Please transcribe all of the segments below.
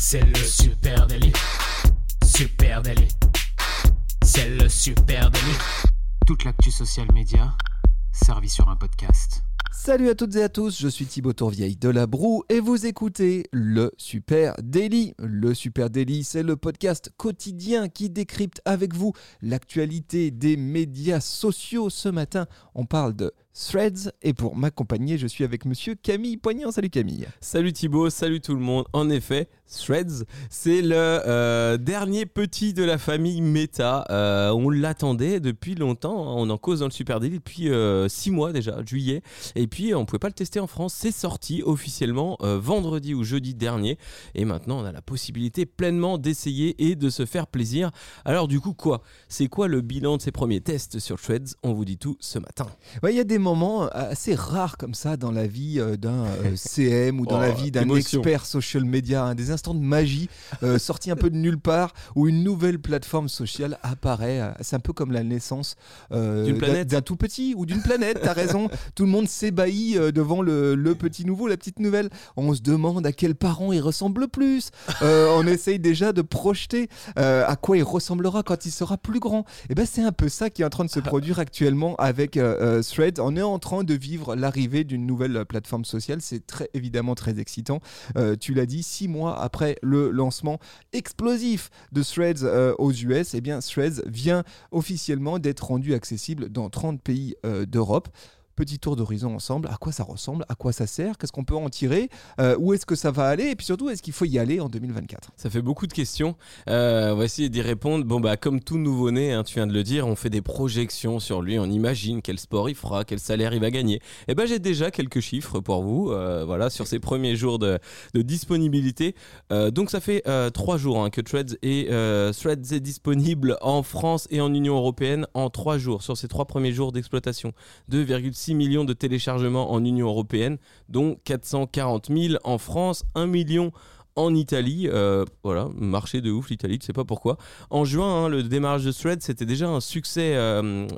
C'est le super délit. Super délit. C'est le super délit. Toute l'actu social média servie sur un podcast. Salut à toutes et à tous, je suis Thibaut Tourvieille de La Broue et vous écoutez le Super Daily. Le Super Daily, c'est le podcast quotidien qui décrypte avec vous l'actualité des médias sociaux. Ce matin, on parle de Threads. Et pour m'accompagner, je suis avec monsieur Camille Poignant. Salut Camille. Salut Thibaut, salut tout le monde. En effet, Threads, c'est le euh, dernier petit de la famille Meta. Euh, on l'attendait depuis longtemps. Hein. On en cause dans le Super Daily depuis 6 euh, mois déjà, juillet. Et puis, on ne pouvait pas le tester en France. C'est sorti officiellement vendredi ou jeudi dernier. Et maintenant, on a la possibilité pleinement d'essayer et de se faire plaisir. Alors, du coup, quoi? C'est quoi le bilan de ces premiers tests sur Threads On vous dit tout ce matin. Il y a des moments assez rares comme ça dans la vie d'un CM ou dans la oh, vie d'un expert social media, hein, des instants de magie sortis un peu de nulle part où une nouvelle plateforme sociale apparaît. C'est un peu comme la naissance d'un tout petit ou d'une planète. T'as raison. Tout le monde s'ébahit devant le, le, petit nouveau, la petite nouvelle. On se demande à quel parent il ressemble le plus. on essaye déjà de projeter à quoi il ressemblera quand il sera plus grand. Et ben c'est un peu ça qui est en train de se produire actuellement avec Thread on est en train de vivre l'arrivée d'une nouvelle plateforme sociale. C'est très évidemment très excitant. Euh, tu l'as dit, six mois après le lancement explosif de Threads euh, aux US, eh Threads vient officiellement d'être rendu accessible dans 30 pays euh, d'Europe petit tour d'horizon ensemble. À quoi ça ressemble À quoi ça sert Qu'est-ce qu'on peut en tirer euh, Où est-ce que ça va aller Et puis surtout, est-ce qu'il faut y aller en 2024 Ça fait beaucoup de questions. Euh, d'y répondre. Bon, bah, comme tout nouveau-né, hein, tu viens de le dire, on fait des projections sur lui. On imagine quel sport il fera, quel salaire il va gagner. Et eh ben, j'ai déjà quelques chiffres pour vous. Euh, voilà, sur ces premiers jours de, disponibilité. donc, ça fait trois jours hein, que Threads est, Threads est disponible en France et en Union européenne en trois jours. Sur ces trois premiers jours d'exploitation, 2,6 millions de téléchargements en Union européenne, dont 440 000 en France, 1 million en Italie. Euh, voilà, marché de ouf l'Italie, je sais pas pourquoi. En juin, hein, le démarrage de Thread, c'était déjà un succès euh,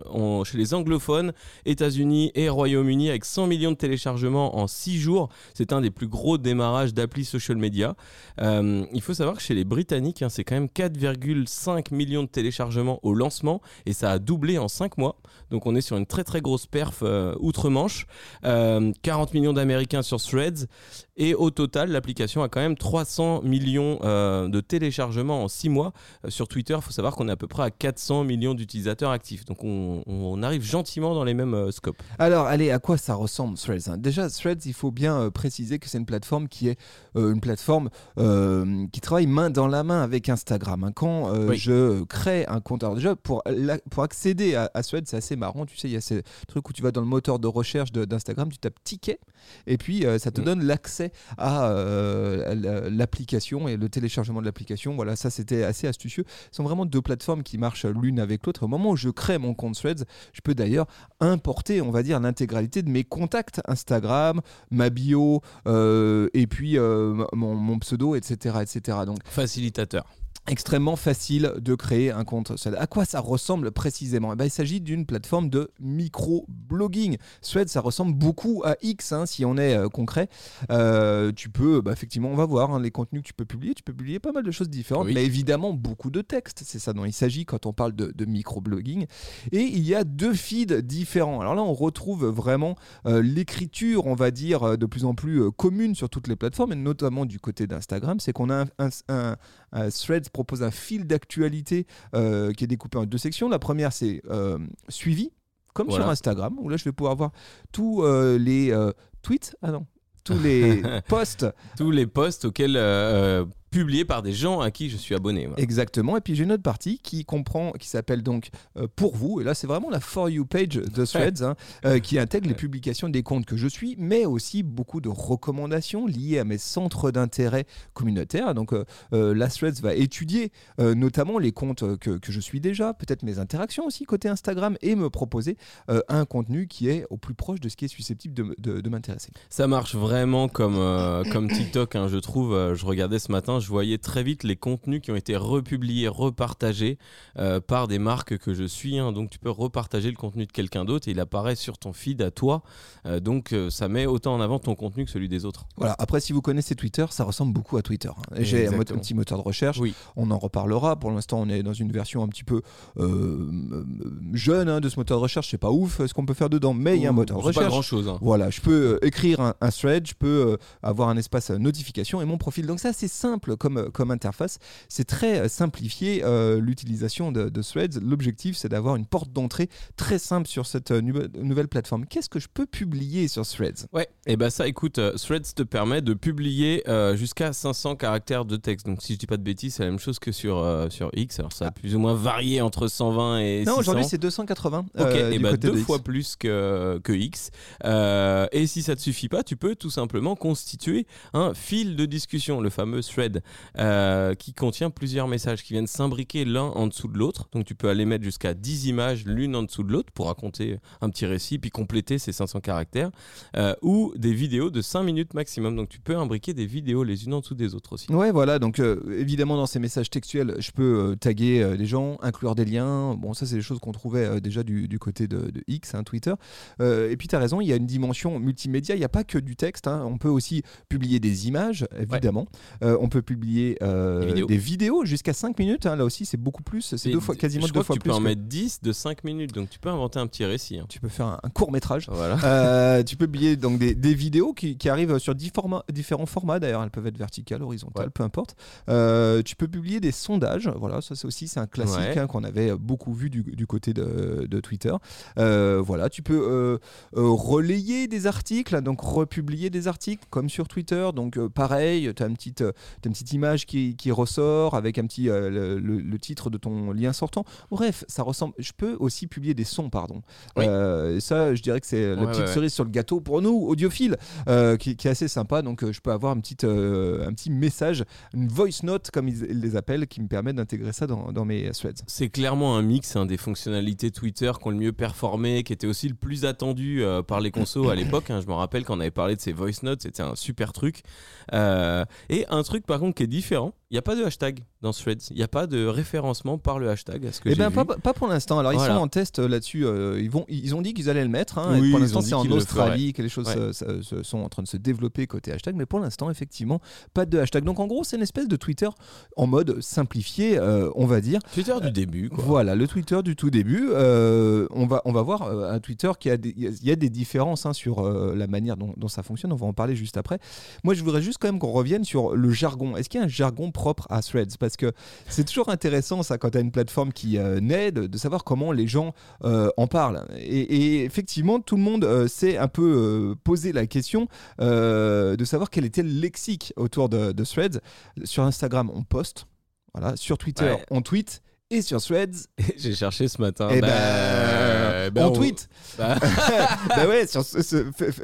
chez les anglophones, États-Unis et Royaume-Uni, avec 100 millions de téléchargements en 6 jours. C'est un des plus gros démarrages d'appli social media. Euh, il faut savoir que chez les Britanniques, hein, c'est quand même 4,5 millions de téléchargements au lancement et ça a doublé en 5 mois. Donc on est sur une très très grosse perf outre-Manche. 40 millions d'Américains sur Threads et au total, l'application a quand même 300 millions euh, de téléchargements en 6 mois. Euh, sur Twitter, il faut savoir qu'on est à peu près à 400 millions d'utilisateurs actifs. Donc on, arrive gentiment dans les mêmes euh, scopes. Alors, allez, à quoi ça ressemble Threads hein? Déjà, Threads, il faut bien préciser que c'est une plateforme qui est une plateforme qui travaille main dans la main avec Instagram. Hein. Quand je crée un compte, alors déjà, pour, pour accéder à, à Threads, c'est assez marrant. Tu sais, il y a ce truc où tu vas dans le moteur de recherche d'Instagram, tu tapes ticket, et puis ça te mm. donne l'accès à euh, l'application et le téléchargement de l'application. Voilà, ça c'était assez astucieux. Ce sont vraiment deux plateformes qui marchent l'une avec l'autre. Au moment où je crée mon compte Threads, je peux d'ailleurs importer, on va dire, l'intégralité de mes contacts Instagram, ma bio euh, et puis euh, mon, mon, pseudo, etc., etc. Donc facilitateur extrêmement facile de créer un compte. À quoi ça ressemble précisément? Eh ben, Il s'agit d'une plateforme de micro-blogging. Threads, ça ressemble beaucoup à X, hein, si on est euh, concret. Euh, tu peux, bah, effectivement, on va voir hein, les contenus que tu peux publier. Tu peux publier pas mal de choses différentes, mais évidemment beaucoup de textes. C'est ça dont il s'agit quand on parle de, micro-blogging. Et il y a deux feeds différents. Alors là, on retrouve vraiment euh, l'écriture, on va dire, de plus en plus commune sur toutes les plateformes, et notamment du côté d'Instagram. C'est qu'on a un, un Threads propose un fil d'actualité euh, qui est découpé en deux sections. La première, c'est euh, suivi, comme sur Instagram, où là, je vais pouvoir voir tous euh, les tweets. Ah non, tous les posts. Tous les posts auxquels publié par des gens à qui je suis abonné. Exactement. Et puis j'ai une autre partie qui comprend, qui s'appelle donc euh, pour vous. Et là, c'est vraiment la for you page de Threads hein, euh, qui intègre les publications des comptes que je suis, mais aussi beaucoup de recommandations liées à mes centres d'intérêt communautaires. Donc euh, la Threads va étudier notamment les comptes que, que, je suis déjà, peut-être mes interactions aussi côté Instagram, et me proposer un contenu qui est au plus proche de ce qui est susceptible de, de, m'intéresser. Ça marche vraiment comme, comme TikTok, hein, je trouve. Je regardais ce matin je voyais très vite les contenus qui ont été republiés, repartagés euh, par des marques que je suis. Hein. donc tu peux repartager le contenu de quelqu'un d'autre et il apparaît sur ton feed à toi. Euh, donc ça met autant en avant ton contenu que celui des autres. Voilà. Après, si vous connaissez Twitter, ça ressemble beaucoup à Twitter. Hein. J'ai un, petit moteur de recherche. Oui. On en reparlera. Pour l'instant, on est dans une version un petit peu jeune hein, de ce moteur de recherche. C'est pas ouf ce qu'on peut faire dedans, mais il y a un moteur de recherche. Pas grand chose. Voilà. Je peux écrire un, un, thread, je peux avoir un espace notification et mon profil. Donc ça, c'est simple comme, comme interface. C'est très simplifié euh, l'utilisation de, Threads. L'objectif, c'est d'avoir une porte d'entrée très simple sur cette euh, nouvelle plateforme. Qu'est-ce que je peux publier sur Threads? Ouais, et ben ça, écoute, euh, Threads te permet de publier jusqu'à 500 caractères de texte. Donc si je dis pas de bêtises, c'est la même chose que sur, sur X. Alors ça a ah. plus ou moins varié entre 120 et non, aujourd'hui c'est 280. Ok, et ben deux fois plus que, que X. et si ça te suffit pas, tu peux tout simplement constituer un fil de discussion, le fameux thread, euh, qui contient plusieurs messages qui viennent s'imbriquer l'un en dessous de l'autre. Donc tu peux aller mettre jusqu'à 10 images l'une en dessous de l'autre pour raconter un petit récit, puis compléter ces 500 caractères, euh, ou des vidéos de 5 minutes maximum. Donc tu peux imbriquer des vidéos les unes en dessous des autres aussi. Ouais, voilà. Donc euh, évidemment, dans ces messages textuels, je peux taguer des gens, inclure des liens. Bon, ça, c'est des choses qu'on trouvait déjà du, côté de, X, hein, Twitter. et puis tu as raison, il y a une dimension multimédia. Il n'y a pas que du texte. Hein. On peut aussi publier des images, évidemment. On peut publier euh, des vidéos, jusqu'à 5 minutes. Hein, là aussi, c'est beaucoup plus. C'est deux fois, quasiment deux fois tu plus. Tu peux en mettre 10 de 5 minutes. Donc, tu peux inventer un petit récit. Hein. Tu peux faire un, court métrage. Voilà. Euh, tu peux publier donc, des, vidéos qui, arrivent sur différents formats. D'ailleurs, elles peuvent être verticales, horizontales, peu importe. tu peux publier des sondages. Voilà, ça, c'est aussi c'est un classique hein, qu'on avait beaucoup vu du, côté de, de Twitter. voilà, tu peux relayer des articles, donc republier des articles comme sur Twitter. Donc, pareil, tu as une petite, une petite image qui, qui, ressort avec un petit, euh, le, titre de ton lien sortant. Bref, ça ressemble. Je peux aussi publier des sons, pardon. Euh, et ça, je dirais que c'est la petite cerise sur le gâteau pour nous, audiophiles, euh, qui, qui, est assez sympa. Donc, je peux avoir un petit, un petit message, une voice note, comme ils, les appellent, qui me permet d'intégrer ça dans, dans, mes threads. C'est clairement un mix hein, des fonctionnalités Twitter qui ont le mieux performé, qui était aussi le plus attendu par les consos à l'époque. Hein. je me rappelle quand on avait parlé de ces voice notes, c'était un super truc. et un truc par contre qui est différent, il n'y a pas de hashtag dans Threads. Il n'y a pas de référencement par le hashtag. À ce que eh ben, pas, pas, pour l'instant. Alors, ils sont en test euh, là-dessus. Euh, ils, vont, ils ont dit qu'ils allaient le mettre. Hein, pour l'instant, c'est en Australie que les choses sont en train de se développer côté hashtag. Mais pour l'instant, effectivement, pas de hashtag. Donc, en gros, c'est une espèce de Twitter en mode simplifié, euh, on va dire. Twitter du début. Quoi. Voilà, le Twitter du tout début. on, va, on va voir un Twitter qui a des, il y a des différences hein, sur la manière dont, dont, ça fonctionne. On va en parler juste après. Moi, je voudrais juste quand même qu'on revienne sur le jargon. Est-ce qu'il y a un jargon propre à Threads? Parce que c'est toujours intéressant, ça, quand tu as une plateforme qui euh, naît, de, savoir comment les gens euh, en parlent. Et, effectivement, tout le monde euh, s'est un peu posé la question de savoir quel était le lexique autour de, Threads. Sur Instagram, on poste. Voilà. Sur Twitter, on tweet et sur Threads. J'ai cherché ce matin. Et bah, euh, on, tweet. Bah. ouais, sur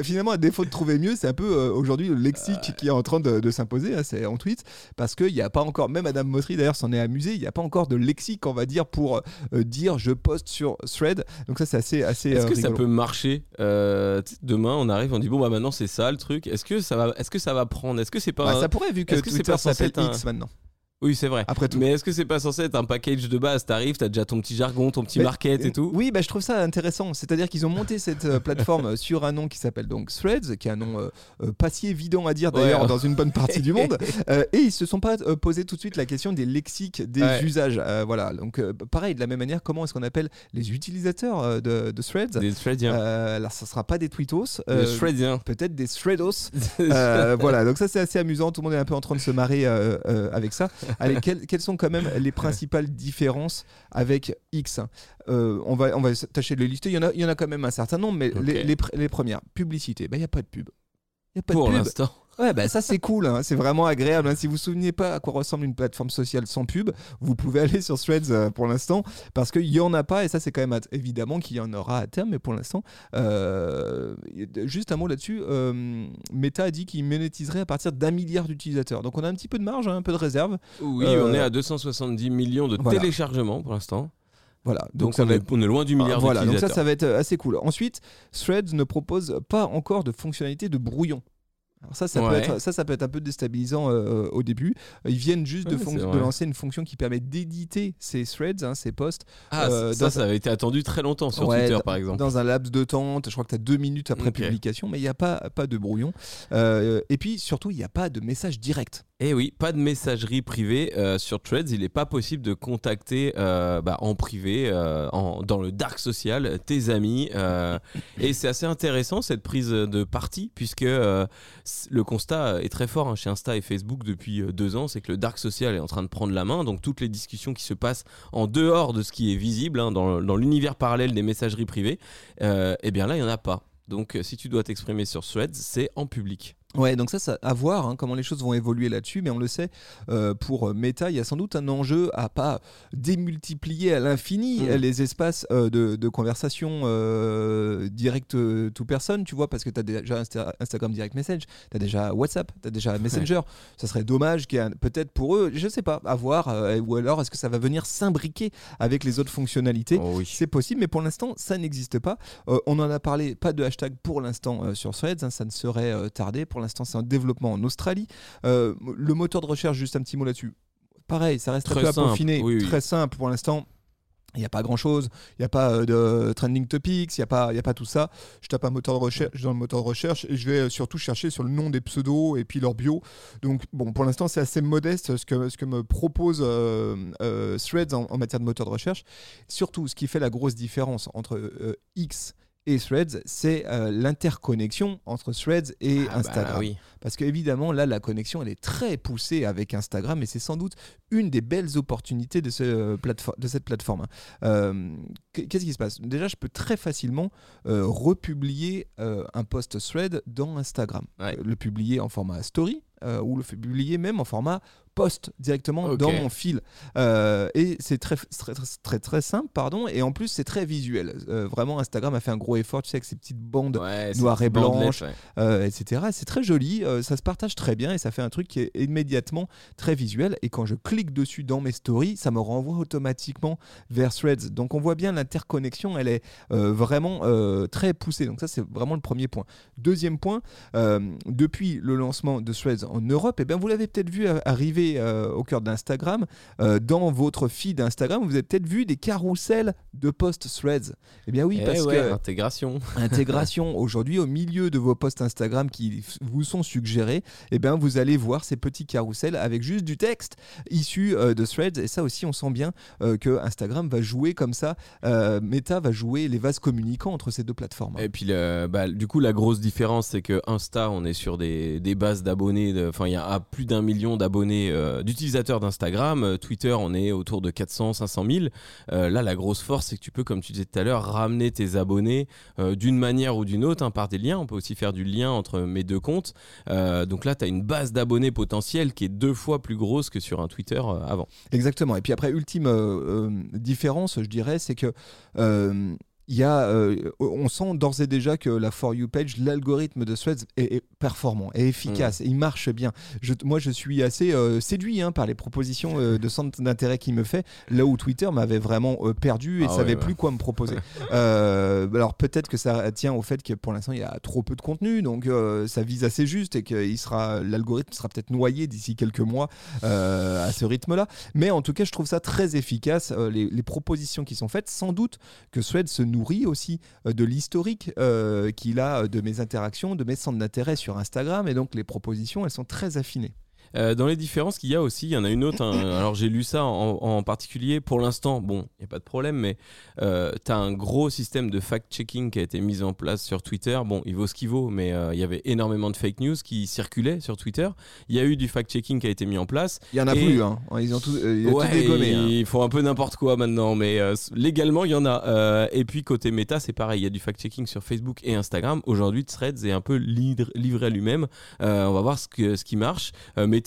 finalement, à défaut de trouver mieux, c'est un peu euh, aujourd'hui le lexique qui est en train de, s'imposer. Hein, c'est en tweet parce qu'il n'y a pas encore, même Madame Motry d'ailleurs s'en est amusée, il n'y a pas encore de lexique, on va dire, pour euh, dire je poste sur Thread. Donc ça, c'est assez, assez. Est-ce que ça peut marcher Demain, on arrive, on dit bon bah maintenant c'est ça le truc. Est-ce que ça va, est-ce que ça va prendre? Est-ce que c'est pas bah, Ça pourrait vu que, que Twitter s'appelle X maintenant. Oui, c'est vrai. Après tout. Mais est-ce que c'est pas censé être un package de base? T'arrives, t'as déjà ton petit jargon, ton petit market et tout Oui, bah, je trouve ça intéressant. C'est-à-dire qu'ils ont monté cette euh, plateforme sur un nom qui s'appelle donc Threads, qui est un nom euh, euh, pas si évident à dire d'ailleurs dans une bonne partie du monde. et ils se sont pas posé tout de suite la question des lexiques, des usages. voilà. Donc, pareil, de la même manière, comment est-ce qu'on appelle les utilisateurs de, Threads? Des Threadiens. alors, ça sera pas des tweetos. des Threadiens. Peut-être des Threados. voilà. Donc, ça, c'est assez amusant. Tout le monde est un peu en train de se marrer avec ça. Allez, quelles, sont quand même les principales différences avec X euh, on, va, on va tâcher de les lister. Il y, en a, il y en a quand même un certain nombre, mais les, les, premières, publicité, ben, il n'y a pas de pub. Y a pas Pour l'instant. Ouais, bah ça c'est cool, hein. c'est vraiment agréable. Hein. Si vous vous souvenez pas à quoi ressemble une plateforme sociale sans pub, vous pouvez aller sur Threads euh, pour l'instant parce qu'il y en a pas et ça c'est quand même évidemment qu'il y en aura à terme, mais pour l'instant, euh, juste un mot là-dessus. Euh, Meta a dit qu'il monétiserait à partir d'un milliard d'utilisateurs, donc on a un petit peu de marge, hein, un peu de réserve. Oui, on est à 270 millions de téléchargements pour l'instant. Voilà, donc, on, est, on, est, loin du milliard. voilà, donc ça, ça va être assez cool. Ensuite, Threads ne propose pas encore de fonctionnalité de brouillon. Ça, ça, peut être, ça, ça peut être un peu déstabilisant euh, au début. Ils viennent juste de, de, lancer une fonction qui permet d'éditer ces threads, hein, ces posts. Ah, euh, ça, ça avait été attendu très longtemps sur Twitter, par exemple. Dans un laps de temps, je crois que tu as deux minutes après publication, mais il n'y a pas, pas de brouillon. Euh, et puis, surtout, il n'y a pas de message direct. Eh oui, pas de messagerie privée euh, sur Threads. Il n'est pas possible de contacter euh, bah, en privé, euh, dans le dark social, tes amis. et c'est assez intéressant cette prise de parti, puisque le constat est très fort hein, chez Insta et Facebook depuis deux ans, c'est que le dark social est en train de prendre la main. Donc toutes les discussions qui se passent en dehors de ce qui est visible, hein, dans, l'univers parallèle des messageries privées, eh bien là, il n'y en a pas. Donc si tu dois t'exprimer sur Threads, c'est en public. Ouais, donc ça, ça à voir hein, comment les choses vont évoluer là-dessus, mais on le sait, euh, pour Meta, il y a sans doute un enjeu à pas démultiplier à l'infini mm. les espaces euh, de, conversation euh, direct to personne, tu vois, parce que tu as déjà Instagram Direct Message, tu as déjà WhatsApp, tu as déjà Messenger. Ça serait dommage qu'il y ait peut-être pour eux, je sais pas, à voir, ou alors est-ce que ça va venir s'imbriquer avec les autres fonctionnalités oh C'est possible, mais pour l'instant, ça n'existe pas. on en a parlé, pas de hashtag pour l'instant sur Threads, hein, ça ne serait tardé. Pour l'instant, c'est un développement en Australie. Euh, le moteur de recherche, juste un petit mot là-dessus. Pareil, ça reste très un peu à peaufiner, très simple pour l'instant. Il n'y a pas grand chose, il n'y a pas euh, de trending topics, il n'y a, pas, a pas tout ça. Je tape un moteur de recherche dans le moteur de recherche et je vais euh, surtout chercher sur le nom des pseudos et puis leur bio. Donc, bon, pour l'instant, c'est assez modeste ce que, ce que me propose Threads en, en, matière de moteur de recherche. Surtout, ce qui fait la grosse différence entre X et Threads, c'est euh, l'interconnexion entre Threads et ah bah Instagram. Parce qu'évidemment, là, la connexion, elle est très poussée avec Instagram et c'est sans doute une des belles opportunités de, ce, euh, de cette plateforme. Hein. Euh, qu'est-ce qui se passe? Déjà, je peux très facilement republier un post Thread dans Instagram. Le publier en format story ou le publier même en format poste directement dans mon fil. Euh, et c'est très, très, très, très, simple, pardon. Et en plus, c'est très visuel. Euh, vraiment, Instagram a fait un gros effort, tu sais, avec ces petites bandes noires et blanches, euh, etc. C'est très joli, ça se partage très bien et ça fait un truc qui est immédiatement très visuel. Et quand je clique dessus dans mes stories, ça me renvoie automatiquement vers Threads. Donc on voit bien l'interconnexion, elle est vraiment très poussée. Donc ça, c'est vraiment le premier point. Deuxième point, depuis le lancement de Threads en Europe, et eh bien, vous l'avez peut-être vu arriver euh, au cœur d'Instagram, euh, dans votre feed d'Instagram, vous avez peut-être vu des carousels de posts threads. Eh bien oui, eh parce que intégration. intégration. Aujourd'hui, au milieu de vos posts Instagram qui vous sont suggérés, eh bien vous allez voir ces petits carousels avec juste du texte issu euh, de threads. Et ça aussi, on sent bien que Instagram va jouer comme ça. Meta va jouer les vases communicants entre ces deux plateformes. Et puis, bah, du coup, la grosse différence, c'est que Insta, on est sur des, des bases d'abonnés. Enfin, il y a plus d'un million d'abonnés euh, d'utilisateurs d'Instagram. Euh, Twitter, on est autour de 400, 500 000. là, la grosse force, c'est que tu peux, comme tu disais tout à l'heure, ramener tes abonnés euh, d'une manière ou d'une autre hein, par des liens. On peut aussi faire du lien entre mes deux comptes. donc là, tu as une base d'abonnés potentiels qui est deux fois plus grosse que sur un Twitter avant. Exactement. Et puis après, ultime différence, je dirais, c'est que il y a, euh, on sent d'ores et déjà que la For You page, l'algorithme de Threads est, performant, est efficace, mm. il marche bien. Je, moi, je suis assez euh, séduit hein, par les propositions euh, de centre d'intérêt qu'il me fait, là où Twitter m'avait vraiment perdu et ne ah savait plus quoi me proposer. alors peut-être que ça tient au fait que pour l'instant, il y a trop peu de contenu, donc ça vise assez juste et que l'algorithme sera peut-être noyé d'ici quelques mois à ce rythme-là. Mais en tout cas, je trouve ça très efficace, les, les propositions qui sont faites. Sans doute que Threads se nourrit aussi euh, de l'historique euh, qu'il a euh, de mes interactions, de mes centres d'intérêt sur Instagram. Et donc les propositions, elles sont très affinées. Euh, dans les différences qu'il y a aussi, il y en a une autre. Hein. alors j'ai lu ça en, particulier. Pour l'instant, bon, il n'y a pas de problème, mais euh, tu as un gros système de fact-checking qui a été mis en place sur Twitter. Bon, il vaut ce qu'il vaut, mais euh, il y avait énormément de fake news qui circulaient sur Twitter. Il y a eu du fact-checking qui a été mis en place. Il y en a plus, hein. Ils ont tout, ils ouais, dégommé, hein. Ils font un peu n'importe quoi maintenant, mais légalement, il y en a. et puis côté méta, c'est pareil. Il y a du fact-checking sur Facebook et Instagram. Aujourd'hui, Threads est un peu livré à lui-même. on va voir ce, que, ce qui marche.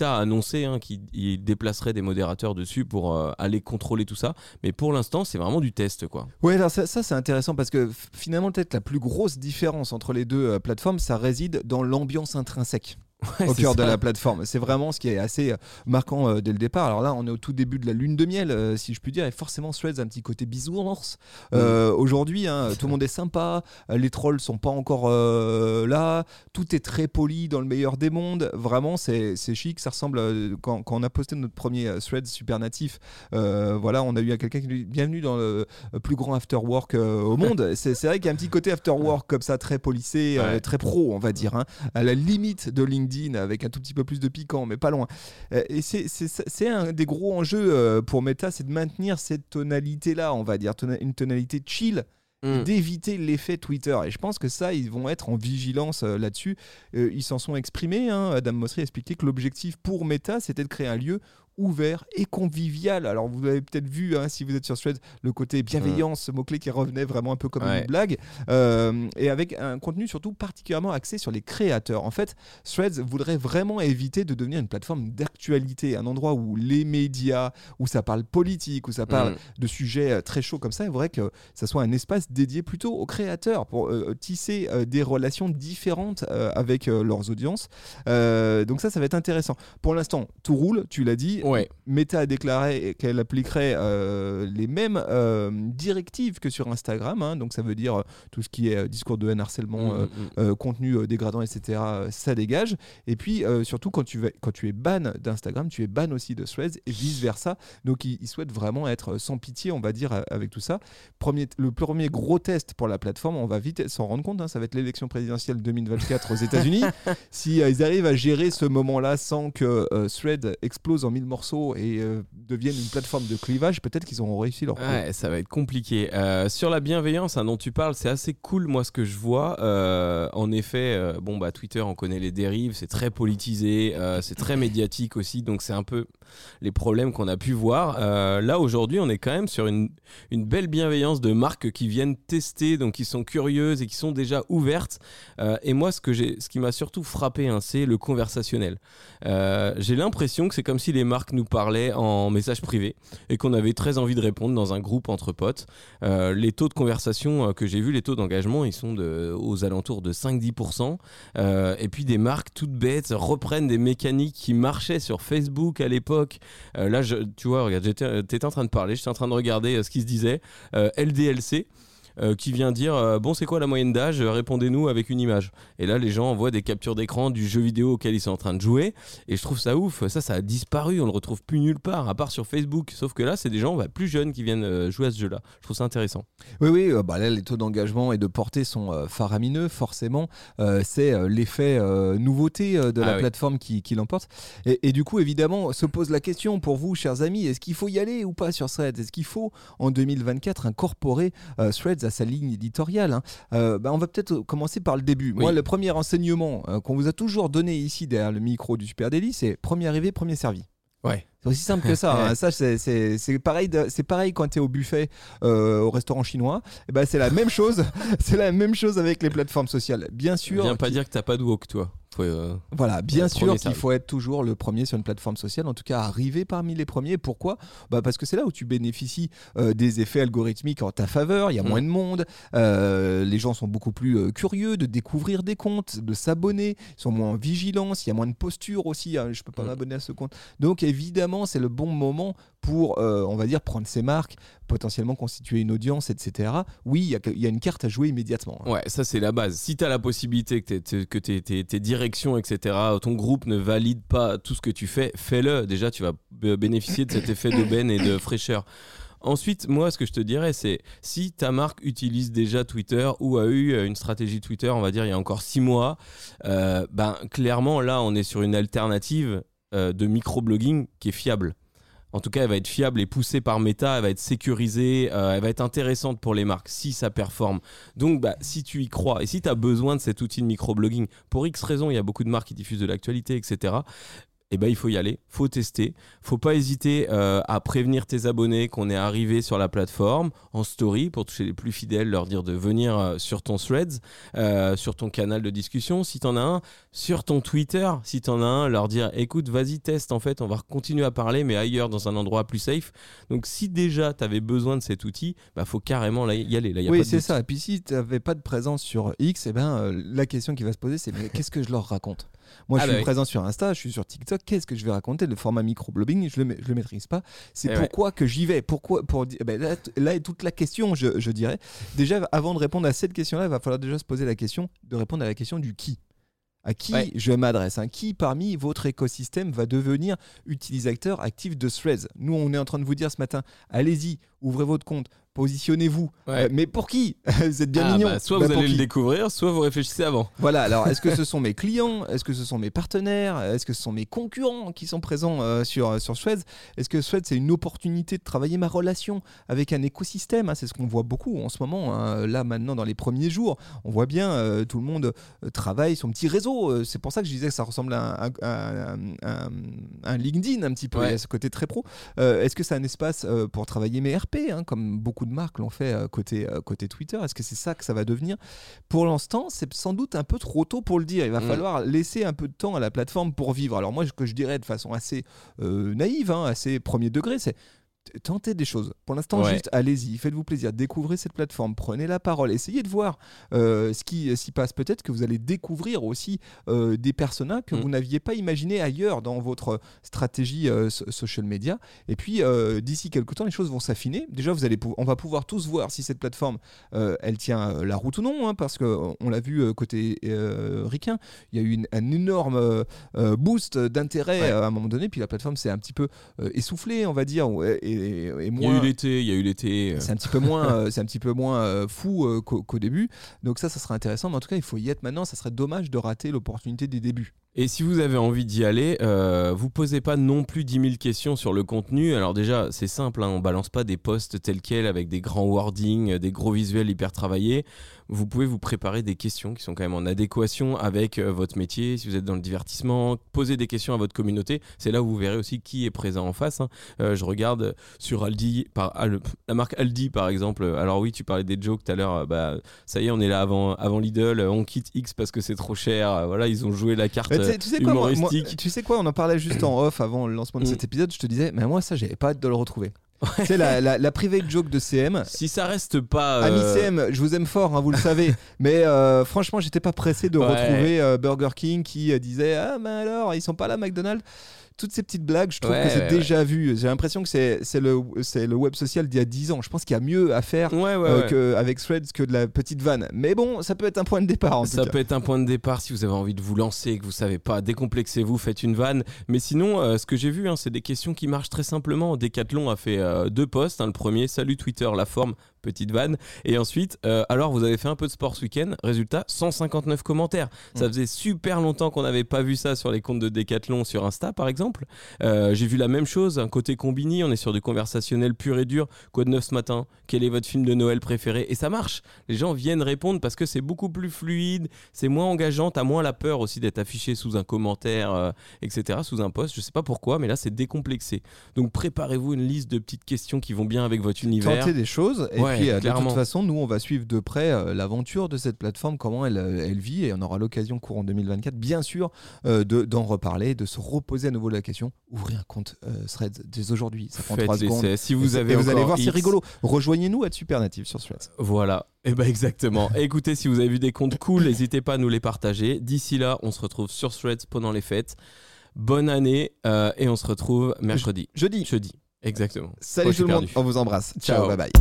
A annoncé hein, qu'il déplacerait des modérateurs dessus pour euh, aller contrôler tout ça. Mais pour l'instant, c'est vraiment du test. quoi. Ouais, alors ça, c'est intéressant parce que finalement, peut-être la plus grosse différence entre les deux euh, plateformes, ça réside dans l'ambiance intrinsèque. Au cœur de la plateforme. C'est vraiment ce qui est assez marquant dès le départ. Alors là, on est au tout début de la lune de miel, si je puis dire, et forcément Threads a un petit côté bisounours. Aujourd'hui, hein, tout le monde est sympa, les trolls sont pas encore là, tout est très poli dans le meilleur des mondes. Vraiment, c'est chic, ça ressemble quand, quand, on a posté notre premier Threads super natif. voilà, on a eu quelqu'un qui dit bienvenue dans le plus grand after work au monde. C'est vrai qu'il y a un petit côté after work comme ça, très polissé, très pro, on va dire, hein, à la limite de LinkedIn avec un tout petit peu plus de piquant, mais pas loin. Euh, et c'est un des gros enjeux euh, pour Meta, c'est de maintenir cette tonalité-là, on va dire, une tonalité chill. Mm. d'éviter l'effet Twitter. Et je pense que ça, ils vont être en vigilance euh, là-dessus. ils s'en sont exprimés. Hein. Adam Mosseri a expliqué que l'objectif pour Meta, c'était de créer un lieu ouvert et convivial. Alors vous avez peut-être vu, hein, si vous êtes sur Threads, le côté bienveillance, ce mot-clé qui revenait vraiment un peu comme une blague, euh, et avec un contenu surtout particulièrement axé sur les créateurs. En fait, Threads voudrait vraiment éviter de devenir une plateforme d'actualité, un endroit où les médias, où ça parle politique, où ça parle mm. de sujets euh, très chauds comme ça. Il faudrait que ça soit un espace dédié plutôt aux créateurs pour euh, tisser des relations différentes avec leurs audiences. donc ça, ça va être intéressant. Pour l'instant, tout roule, tu l'as dit. Meta a déclaré qu'elle appliquerait euh, les mêmes euh, directives que sur Instagram, hein. donc ça veut dire euh, tout ce qui est discours de haine, harcèlement, mm, mm, mm. contenu dégradant, etc. Ça dégage. Et puis surtout quand tu, quand tu es ban d'Instagram, tu es ban aussi de Threads et vice versa. Donc ils, souhaitent vraiment être sans pitié, on va dire, avec tout ça. Premier, le premier gros test pour la plateforme, on va vite s'en rendre compte, hein, ça va être l'élection présidentielle 2024 aux États-Unis. si ils arrivent à gérer ce moment-là sans que Threads explose en mille morceaux et euh, deviennent une plateforme de clivage, peut-être qu'ils auront réussi leur Ouais, ça va être compliqué. Euh, sur la bienveillance hein, dont tu parles, c'est assez cool, moi, ce que je vois. Euh, en effet, bon, bah, Twitter, on connaît les dérives, c'est très politisé, c'est très médiatique aussi, donc c'est un peu les problèmes qu'on a pu voir. là, aujourd'hui, on est quand même sur une, une belle bienveillance de marques qui viennent tester, donc qui sont curieuses et qui sont déjà ouvertes. et moi, ce, que ce qui m'a surtout frappé, hein, c'est le conversationnel. J'ai l'impression que c'est comme si les marques nous parlait en message privé et qu'on avait très envie de répondre dans un groupe entre potes. Euh, les taux de conversation euh, que j'ai vus, les taux d'engagement, ils sont de, aux alentours de 5-10%. Euh, et puis des marques toutes bêtes reprennent des mécaniques qui marchaient sur Facebook à l'époque. là, je, tu vois, regarde, j'étais en train de parler, j'étais en train de regarder ce qui se disait. LDLC. Euh, qui vient dire euh, bon c'est quoi la moyenne d'âge? Répondez-nous avec une image. Et là les gens envoient des captures d'écran du jeu vidéo auquel ils sont en train de jouer. Et je trouve ça ouf. Ça ça a disparu. On le retrouve plus nulle part à part sur Facebook. Sauf que là c'est des gens bah, plus jeunes qui viennent euh, jouer à ce jeu là je trouve ça intéressant. Oui oui bah là les taux d'engagement et de portée sont faramineux forcément. C'est l'effet nouveauté de la ah plateforme qui, qui l'emporte. Et, et, du coup évidemment se pose la question pour vous chers amis est-ce qu'il faut y aller ou pas sur Threads? Est-ce qu'il faut en 2024 incorporer Threads sa ligne éditoriale. Hein. Euh, bah, on va peut-être commencer par le début. Moi, le premier enseignement euh, qu'on vous a toujours donné ici derrière le micro du Super Daily, c'est premier arrivé, premier servi. Ouais. C'est aussi simple que ça. Hein. Ça, c'est pareil, c'est pareil quand tu es au buffet euh, au restaurant chinois. Et eh ben, c'est la même chose. c'est la même chose avec les plateformes sociales. Bien sûr. Viens pas dire que t'as pas de woke, toi. Euh, voilà, bien sûr qu'il faut être toujours le premier sur une plateforme sociale, en tout cas arriver parmi les premiers. Pourquoi? Bah Parce que c'est là où tu bénéficies euh, des effets algorithmiques en ta faveur, il y a mm. moins de monde, euh, les gens sont beaucoup plus curieux de découvrir des comptes, de s'abonner, ils sont moins vigilants, il y a moins de posture aussi, hein, je peux pas mm. m'abonner à ce compte. Donc évidemment, c'est le bon moment pour, on va dire, prendre ses marques, potentiellement constituer une audience, etc. Oui, il y, a une carte à jouer immédiatement. Hein. Ouais, ça c'est la base. Si tu as la possibilité que, tes directions, etc., ton groupe ne valide pas tout ce que tu fais, fais-le. Déjà, tu vas bénéficier de cet effet d'aubaine et de fraîcheur. Ensuite, moi, ce que je te dirais, c'est si ta marque utilise déjà Twitter ou a eu une stratégie Twitter, on va dire, il y a encore six mois, euh, ben, clairement, là, on est sur une alternative euh, de microblogging qui est fiable en tout cas, elle va être fiable et poussée par Meta, elle va être sécurisée, euh, elle va être intéressante pour les marques si ça performe. Donc, bah, si tu y crois et si tu as besoin de cet outil de microblogging, pour X raisons, il y a beaucoup de marques qui diffusent de l'actualité, etc eh ben, il faut y aller, faut tester, faut pas hésiter euh, à prévenir tes abonnés qu'on est arrivé sur la plateforme en story pour toucher les plus fidèles, leur dire de venir euh, sur ton threads, euh, sur ton canal de discussion, si tu en as un, sur ton Twitter, si tu en as un, leur dire écoute, vas-y, teste, en fait, on va continuer à parler, mais ailleurs, dans un endroit plus safe. Donc, si déjà tu avais besoin de cet outil, bah, faut carrément y aller. Là, oui, c'est ça. Et puis, si tu n'avais pas de présence sur X, eh ben, la question qui va se poser, c'est qu'est-ce que je leur raconte? Moi, je ah suis bah présent sur Insta, je suis sur TikTok. Qu'est-ce que je vais raconter? Le format microblogging, je le, je le maîtrise pas. C'est eh pourquoi que j'y vais? Pourquoi pour eh ben là, est toute la question, je, je dirais. Déjà, avant de répondre à cette question-là, il va falloir déjà se poser la question de répondre à la question du qui. À qui je m'adresse? Hein? Qui parmi votre écosystème va devenir utilisateur actif de Threads? Nous, on est en train de vous dire ce matin, allez-y, ouvrez votre compte, positionnez-vous. Euh, mais pour qui? Vous êtes bien ah, mignon. Bah, soit bah, vous allez le découvrir, soit vous réfléchissez avant. Voilà, alors est-ce que ce sont mes clients? Est-ce que ce sont mes partenaires? Est-ce que ce sont mes concurrents qui sont présents euh, sur, sur Threads Est-ce que Threads, c'est une opportunité de travailler ma relation avec un écosystème? Hein? C'est ce qu'on voit beaucoup en ce moment. Hein. Là, maintenant, dans les premiers jours, on voit bien euh, tout le monde travaille son petit réseau. C'est pour ça que je disais que ça ressemble à un, LinkedIn un petit peu, à ce côté très pro. est-ce que c'est un espace pour travailler mes RP, hein, comme beaucoup de marques l'ont fait euh, côté, euh, côté Twitter. Est-ce que c'est ça que ça va devenir? Pour l'instant, c'est sans doute un peu trop tôt pour le dire. Il va mm. falloir laisser un peu de temps à la plateforme pour vivre. Alors moi, ce que je dirais de façon assez euh, naïve, hein, assez premier degré, c'est tentez des choses. Pour l'instant, juste allez-y, faites-vous plaisir, découvrez cette plateforme, prenez la parole, essayez de voir euh, ce qui s'y passe. Peut-être que vous allez découvrir aussi euh, des personnages que mm. vous n'aviez pas imaginé ailleurs dans votre stratégie euh, social media. Et puis, d'ici quelques temps, les choses vont s'affiner. Déjà, vous allez on va pouvoir tous voir si cette plateforme, elle tient la route ou non, hein, parce qu'on on l'a vu côté ricain, il y a eu un énorme boost d'intérêt à un moment donné, puis la plateforme s'est un petit peu essoufflée, on va dire. Et, il y a eu l'été, il y a eu l'été. C'est un petit peu moins, euh, c'est un petit peu moins euh, fou euh, qu'au début. Donc ça, ça sera intéressant. Mais en tout cas, il faut y être maintenant. Ça serait dommage de rater l'opportunité des débuts. Et si vous avez envie d'y aller, euh, vous posez pas non plus 10 000 questions sur le contenu. Alors déjà, c'est simple, hein, on balance pas des posts tels quels avec des grands wordings, des gros visuels hyper travaillés. Vous pouvez vous préparer des questions qui sont quand même en adéquation avec euh, votre métier. Si vous êtes dans le divertissement, posez des questions à votre communauté. C'est là où vous verrez aussi qui est présent en face. Hein. Euh, je regarde sur Aldi, la marque Aldi par exemple. Alors oui, tu parlais des jokes tout à l'heure. Bah, ça y est, on est là avant, avant Lidl. On quitte X parce que c'est trop cher. Voilà, ils ont joué la carte tu sais, quoi, tu sais quoi, on en parlait juste en off avant le lancement de cet mm. épisode. Je te disais, mais moi, ça, j'avais pas hâte de le retrouver. Tu sais, la, la, private joke de CM. Si ça reste pas. Ami euh, CM, je vous aime fort, hein, vous le savez. mais euh, franchement, j'étais pas pressé de retrouver euh, Burger King qui disait Ah, mais alors, ils sont pas là, McDonald's? Toutes ces petites blagues, je trouve que c'est déjà vu. J'ai l'impression que c'est le, le web social d'il y a 10 ans. Je pense qu'il y a mieux à faire euh, avec Threads que de la petite vanne. Mais bon, ça peut être un point de départ. En ça peut être un point de départ si vous avez envie de vous lancer, que vous savez pas, décomplexez-vous, faites une vanne. Mais sinon, euh, ce que j'ai vu, hein, c'est des questions qui marchent très simplement. Decathlon a fait euh, deux posts. Hein. le premier, salut Twitter, la forme, petite vanne. Et ensuite, euh, alors vous avez fait un peu de sport ce week-end, résultat 159 commentaires. Ça mm. faisait super longtemps qu'on n'avait pas vu ça sur les comptes de Decathlon sur Insta par exemple. Euh, j'ai vu la même chose, un côté combini, on est sur du conversationnel pur et dur. Quoi de neuf ce matin? Quel est votre film de Noël préféré? Et ça marche. Les gens viennent répondre parce que c'est beaucoup plus fluide, c'est moins engageant, t'as moins la peur aussi d'être affiché sous un commentaire, euh, etc., sous un post. Je sais pas pourquoi, mais là c'est décomplexé. Donc préparez-vous une liste de petites questions qui vont bien avec votre univers. Tentez des choses et puis, euh, de toute façon, nous, on va suivre de près euh, l'aventure de cette plateforme, comment elle, euh, elle vit, et on aura l'occasion courant 2024, bien sûr, d'en reparler, de se reposer à nouveau la question. Ouvrez un compte Threads dès aujourd'hui, ça prend 3 secondes. Si vous avez et vous allez voir, c'est rigolo. Rejoignez-nous à Supernative sur Threads. Voilà. Et eh ben exactement. Écoutez, si vous avez vu des comptes cool, n'hésitez pas à nous les partager. D'ici là, on se retrouve sur Threads pendant les fêtes. Bonne année et on se retrouve mercredi. Jeudi. Jeudi. Exactement. Salut tout le monde, on vous embrasse. Ciao, bye bye.